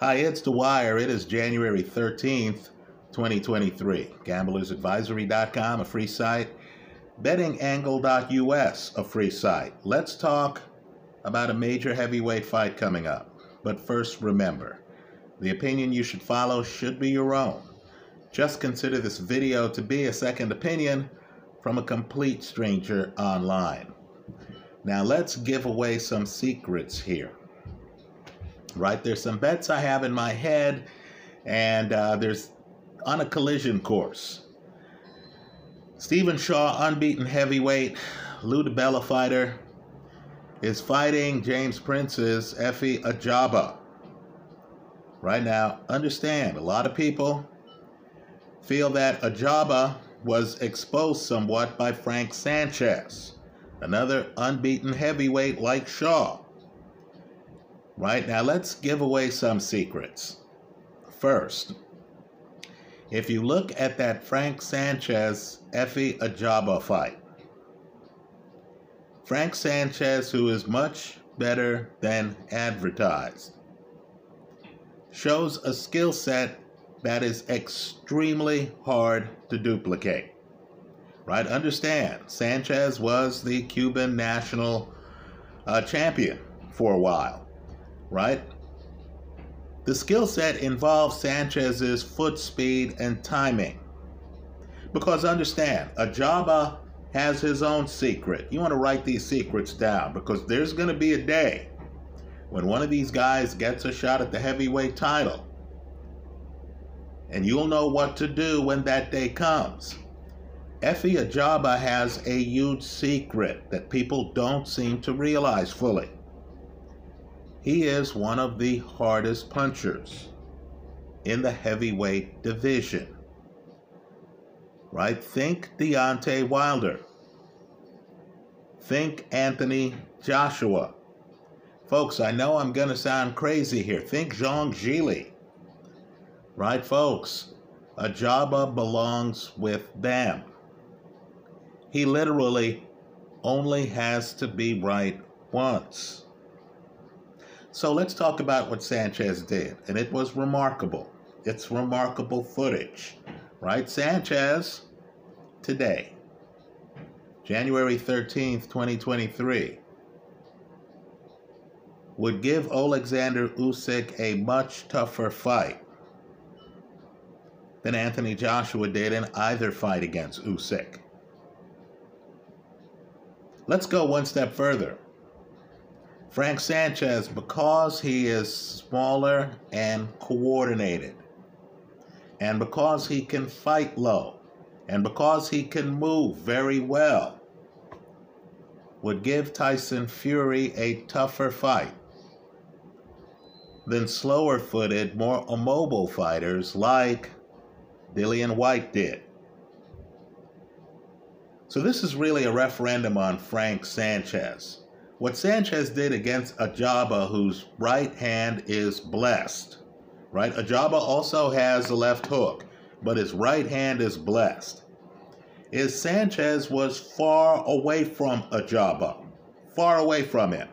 Hi, it's The Wire. It is January 13th, 2023. GamblersAdvisory.com, a free site. BettingAngle.us, a free site. Let's talk about a major heavyweight fight coming up. But first, remember the opinion you should follow should be your own. Just consider this video to be a second opinion from a complete stranger online. Now, let's give away some secrets here right? There's some bets I have in my head, and uh, there's on a collision course. Stephen Shaw, unbeaten heavyweight, Lou DiBella fighter, is fighting James Prince's Efe Ajagba. Right now, understand, a lot of people feel that Ajagba was exposed somewhat by Frank Sanchez, another unbeaten heavyweight like Shaw. Right now, let's give away some secrets. First, if you look at that Frank Sanchez Efe Ajagba fight, Frank Sanchez, who is much better than advertised, shows a skill set that is extremely hard to duplicate. Right? Understand, Sanchez was the Cuban national uh, champion for a while right? The skill set involves Sanchez's foot speed and timing. Because understand, Ajagba has his own secret. You want to write these secrets down because there's going to be a day when one of these guys gets a shot at the heavyweight title. And you'll know what to do when that day comes. Efe Ajagba has a huge secret that people don't seem to realize fully. He is one of the hardest punchers in the heavyweight division. Right? Think Deontay Wilder. Think Anthony Joshua. Folks, I know I'm going to sound crazy here. Think Zhang Zhilei. Right, folks? Ajagba belongs with them. He literally only has to be right once. So let's talk about what Sanchez did. And it was remarkable. It's remarkable footage, right? Sanchez, today, January 13th, 2023, would give Alexander Usyk a much tougher fight than Anthony Joshua did in either fight against Usyk. Let's go one step further. Frank Sanchez, because he is smaller and coordinated, and because he can fight low, and because he can move very well, would give Tyson Fury a tougher fight than slower footed, more immobile fighters like Dillian Whyte did. So, this is really a referendum on Frank Sanchez. What Sanchez did against Ajagba, whose right hand is blessed, right? Ajagba also has a left hook, but his right hand is blessed. Is Sanchez was far away from Ajagba, far away from him.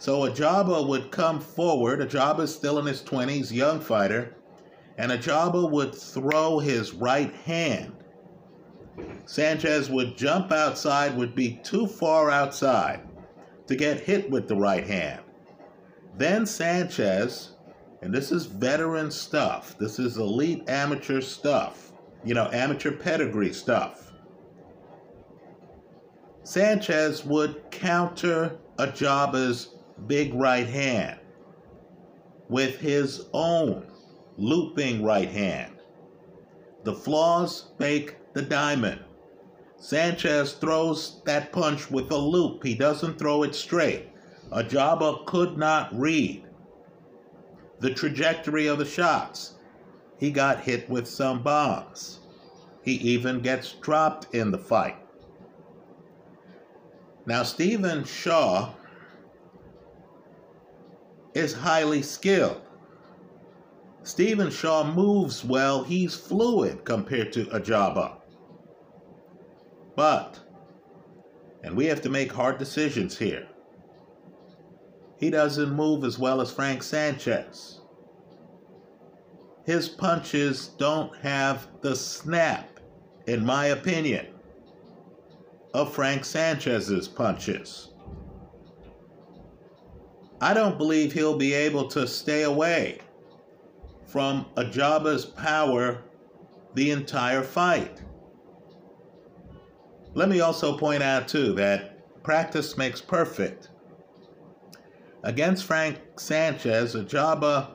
So Ajagba would come forward. Ajagba is still in his 20s, young fighter, and Ajagba would throw his right hand. Sanchez would jump outside, would be too far outside to get hit with the right hand. Then Sanchez, and this is veteran stuff, this is elite amateur stuff, you know, amateur pedigree stuff. Sanchez would counter Ajagba's big right hand with his own looping right hand. The flaws make the diamond. Sanchez throws that punch with a loop. He doesn't throw it straight. Ajagba could not read the trajectory of the shots. He got hit with some bombs. He even gets dropped in the fight. Now, Stephen Shaw is highly skilled. Stephen Shaw moves well, he's fluid compared to Ajagba. But, and we have to make hard decisions here, he doesn't move as well as Frank Sanchez. his punches don't have the snap, in my opinion, of Frank Sanchez's punches. I don't believe he'll be able to stay away from Ajagba's power the entire fight. Let me also point out, too, that practice makes perfect. Against Frank Sanchez, Ajagba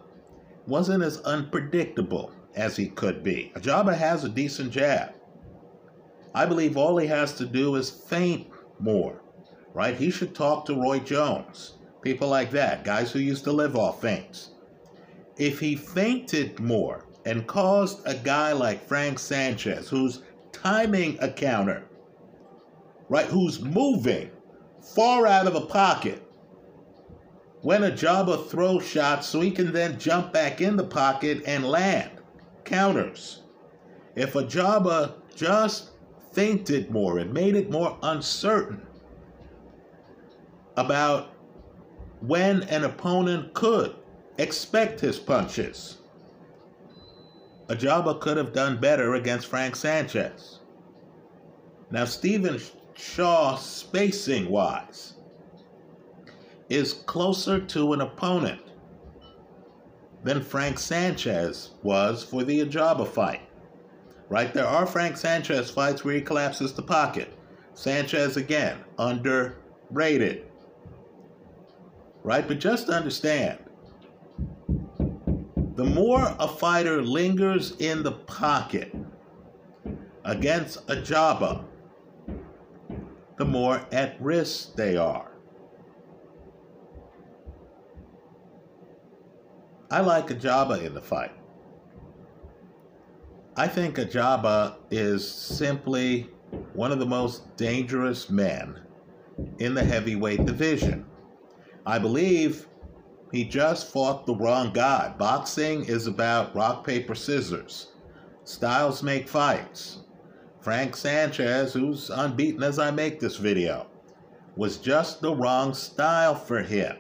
wasn't as unpredictable as he could be. Ajagba has a decent jab. I believe all he has to do is feint more, right? He should talk to Roy Jones, people like that, guys who used to live off feints. If he feinted more and caused a guy like Frank Sanchez, who's timing a counter, right, who's moving far out of the pocket, when Ajagba throws shots so he can then jump back in the pocket and land counters. If Ajagba just feinted more and made it more uncertain about when an opponent could expect his punches, Ajagba could have done better against Frank Sanchez. Now, Stephen Shaw, spacing wise, is closer to an opponent than Frank Sanchez was for the Ajagba fight. Right? There are Frank Sanchez fights where he collapses the pocket. Sanchez, again, underrated. Right? But just understand the more a fighter lingers in the pocket against Ajagba, the more at risk they are. I like Ajagba in the fight. I think Ajagba is simply one of the most dangerous men in the heavyweight division. I believe he just fought the wrong guy. Boxing is about rock, paper, scissors. Styles make fights. Frank Sanchez, who's unbeaten as I make this video, was just the wrong style for him.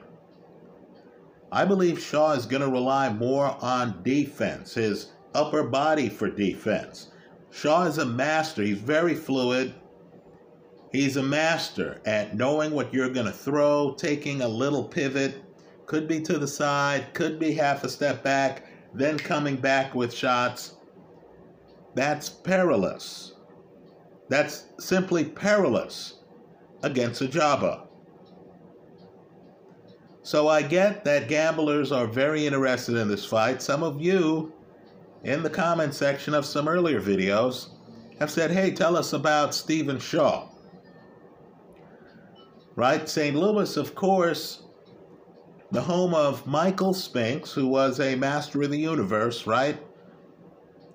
I believe Shaw is going to rely more on defense, his upper body for defense. Shaw is a master. He's very fluid. He's a master at knowing what you're going to throw, taking a little pivot, could be to the side, could be half a step back, then coming back with shots. That's perilous. That's simply perilous against Ajagba. So I get that gamblers are very interested in this fight. Some of you in the comment section of some earlier videos have said, hey, tell us about Stephen Shaw. Right? St. Louis, of course, the home of Michael Spinks, who was a master of the universe, right?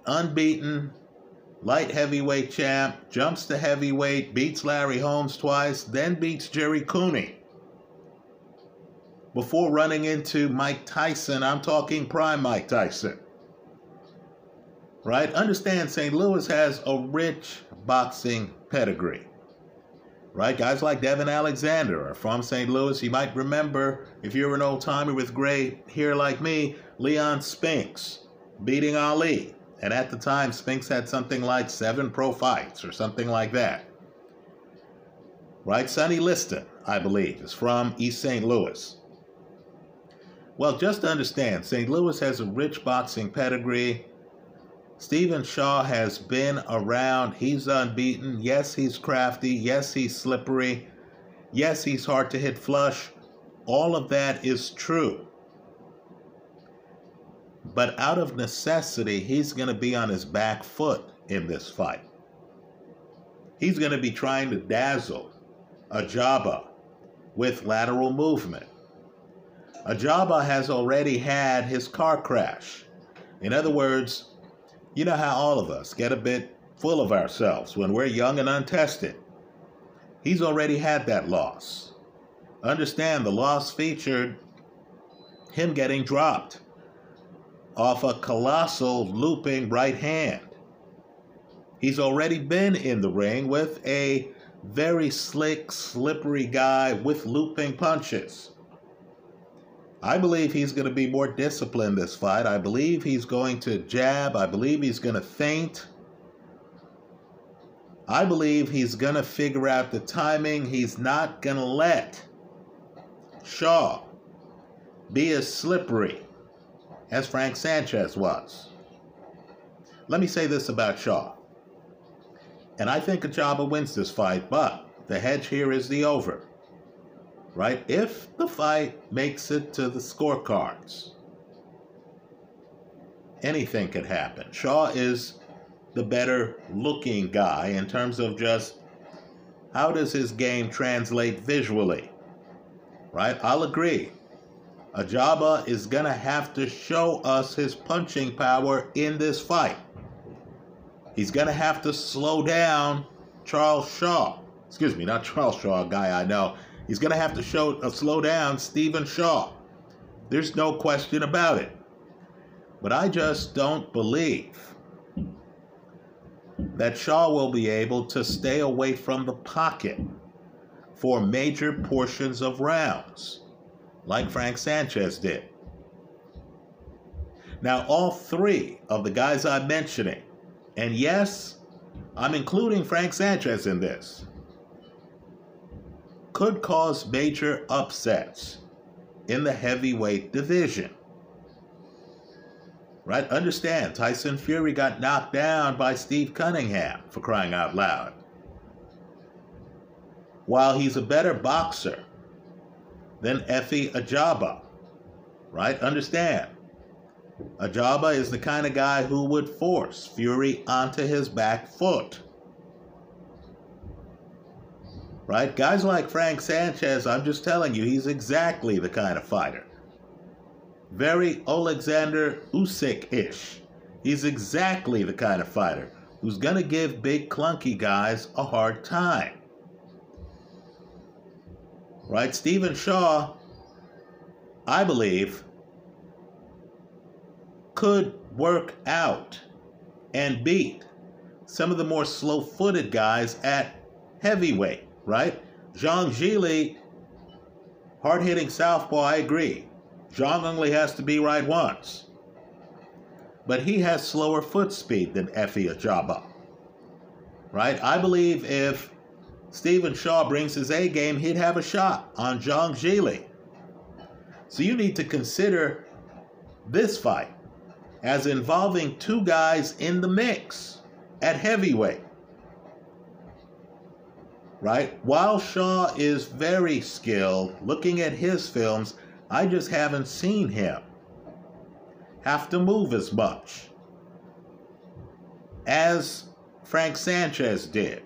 Unbeaten, light heavyweight champ, jumps to heavyweight, beats Larry Holmes twice, then beats Jerry Cooney before running into Mike Tyson. I'm talking prime Mike Tyson. Right? Understand St. Louis has a rich boxing pedigree. Right? Guys like Devon Alexander are from St. Louis. You might remember, if you're an old timer with gray hair like me, Leon Spinks beating Ali. And at the time, Spinks had something like seven pro fights or something like that. Right? Sonny Liston, I believe, is from East St. Louis. Well, just to understand, St. Louis has a rich boxing pedigree. Stephen Shaw has been around. He's unbeaten. Yes, he's crafty. Yes, he's slippery. Yes, he's hard to hit flush. All of that is true. But out of necessity, he's going to be on his back foot in this fight. He's going to be trying to dazzle Ajagba with lateral movement. Ajagba has already had his car crash. In other words, you know how all of us get a bit full of ourselves when we're young and untested. He's already had that loss. Understand the loss featured him getting dropped off a colossal looping right hand. He's already been in the ring with a very slick, slippery guy with looping punches. I believe he's going to be more disciplined this fight. I believe he's going to jab. I believe he's going to feint. I believe he's going to figure out the timing. He's not going to let Shaw be as slippery as Frank Sanchez was. Let me say this about Shaw. And I think Ajagba wins this fight, but the hedge here is the over. Right? If the fight makes it to the scorecards, anything could happen. Shaw is the better looking guy in terms of just how does his game translate visually? Right? I'll agree. Ajagba is going to have to show us his punching power in this fight. He's going to have to slow down Charles Shaw. Excuse me, not Charles Shaw, a guy I know. He's going to have to show uh, slow down Stephen Shaw. There's no question about it. But I just don't believe that Shaw will be able to stay away from the pocket for major portions of rounds, like Frank Sanchez did. Now, all three of the guys I'm mentioning and yes, I'm including Frank Sanchez in this, could cause major upsets in the heavyweight division. Right? Understand, Tyson Fury got knocked down by Steve Cunningham for crying out loud. While he's a better boxer than Efe Ajagba, right? Understand, Ajagba is the kind of guy who would force Fury onto his back foot. Right? Guys like Frank Sanchez, I'm just telling you, he's exactly the kind of fighter. Very Alexander Usyk ish. He's exactly the kind of fighter who's going to give big, clunky guys a hard time. Right? Stephen Shaw, I believe, could work out and beat some of the more slow footed guys at heavyweight, right? Zhang Zhilei, hard hitting southpaw, I agree. Zhang only has to be right once. But he has slower foot speed than Efe Ajagba, Right? I believe if Stephen Shaw brings his A game, he'd have a shot on Zhang Zhilei. So you need to consider this fight as involving two guys in the mix at heavyweight. Right? While Shaw is very skilled, looking at his films, I just haven't seen him have to move as much as Frank Sanchez did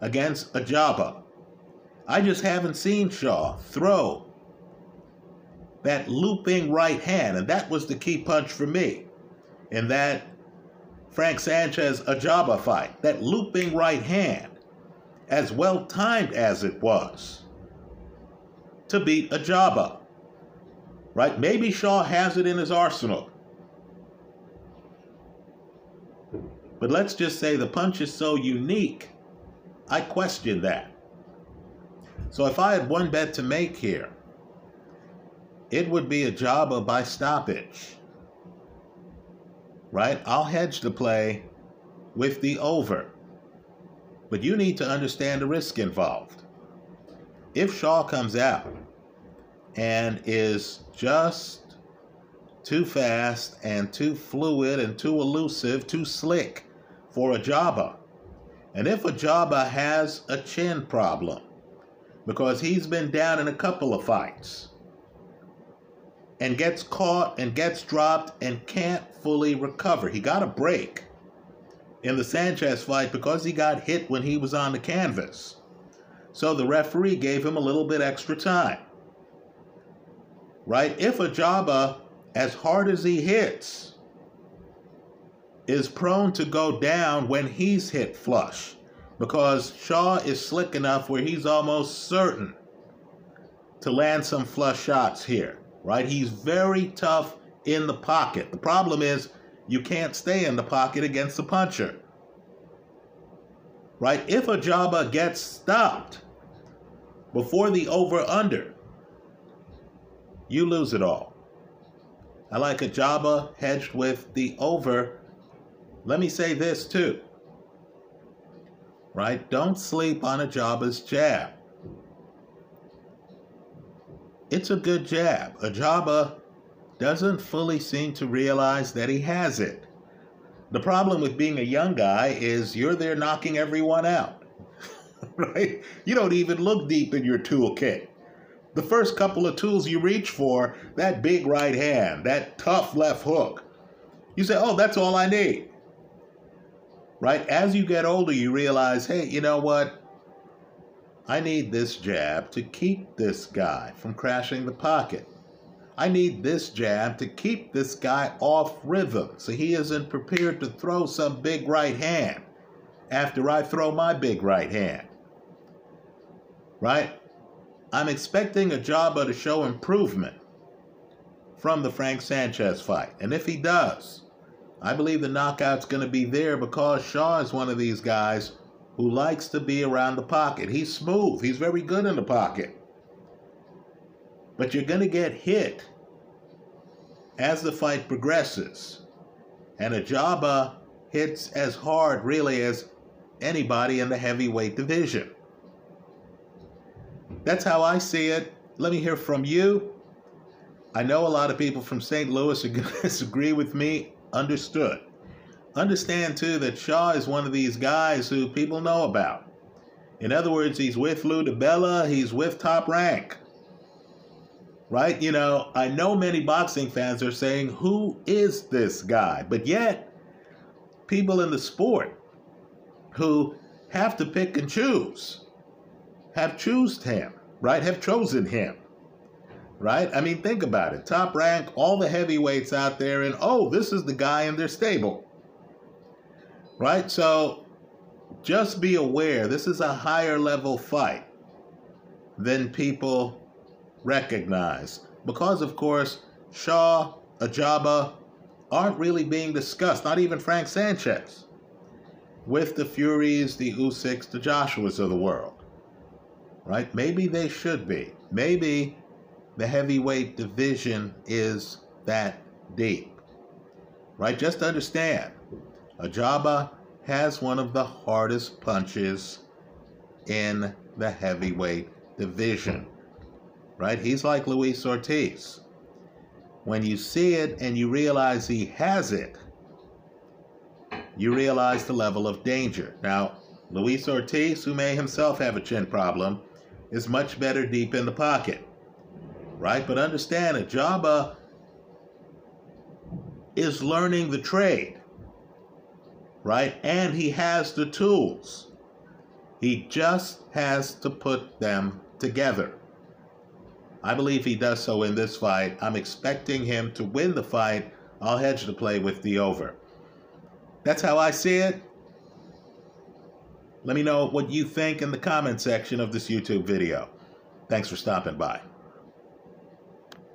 against Ajagba. I just haven't seen Shaw throw that looping right hand, and that was the key punch for me in that Frank Sanchez Ajagba fight, that looping right hand, as well timed as it was, to beat Ajagba. Right? Maybe Shaw has it in his arsenal. But let's just say the punch is so unique, I question that. So if I had one bet to make here, it would be Ajagba by stoppage right? I'll hedge the play with the over. But you need to understand the risk involved. If Shaw comes out and is just too fast and too fluid and too elusive, too slick for Ajagba, and if Ajagba has a chin problem, because he's been down in a couple of fights, and gets caught and gets dropped and can't fully recover. He got a break in the Sanchez fight because he got hit when he was on the canvas. So the referee gave him a little bit extra time. Right? If Ajagba, as hard as he hits, is prone to go down when he's hit flush because Shaw is slick enough where he's almost certain to land some flush shots here right? He's very tough in the pocket. The problem is you can't stay in the pocket against the puncher. Right? If Ajagba gets stopped before the over under, you lose it all. I like Ajagba hedged with the over. Let me say this too. Right? Don't sleep on Ajagba's jab. It's a good jab. Ajagba doesn't fully seem to realize that he has it. The problem with being a young guy is you're there knocking everyone out. right? You don't even look deep in your toolkit. The first couple of tools you reach for, that big right hand, that tough left hook, you say, oh, that's all I need. Right? As you get older, you realize, hey, you know what? I need this jab to keep this guy from crashing the pocket. I need this jab to keep this guy off rhythm so he isn't prepared to throw some big right hand after I throw my big right hand. Right? I'm expecting Ajagba to show improvement from the Frank Sanchez fight. And if he does, I believe the knockout's going to be there because Shaw is one of these guys who likes to be around the pocket. He's smooth, he's very good in the pocket. But you're going to get hit as the fight progresses. And Ajagba hits as hard, really, as anybody in the heavyweight division. That's how I see it. Let me hear from you. I know a lot of people from St. Louis are going to disagree with me. Understood. Understand, too, that Shaw is one of these guys who people know about. In other words, he's with Lou DiBella, he's with Top Rank. Right? You know, I know many boxing fans are saying, who is this guy? But yet, people in the sport who have to pick and choose have chosen him, right? Have chosen him, right? I mean, think about it. Top rank, all the heavyweights out there, and oh, this is the guy in their stable, right? So just be aware this is a higher level fight than people recognize. Because, of course, Shaw, Ajagba aren't really being discussed, not even Frank Sanchez, with the Furies, the Usyks, the Joshuas of the world right? Maybe they should be. Maybe the heavyweight division is that deep, right? Just understand, Ajagba has one of the hardest punches in the heavyweight division, right? He's like Luis Ortiz. When you see it and you realize he has it, you realize the level of danger. Now, Luis Ortiz, who may himself have a chin problem, is much better deep in the pocket. Right? But understand that Jabba is learning the trade. Right? And he has the tools. He just has to put them together. I believe he does so in this fight. I'm expecting him to win the fight. I'll hedge the play with the over. That's how I see it. Let me know what you think in the comment section of this YouTube video. Thanks for stopping by.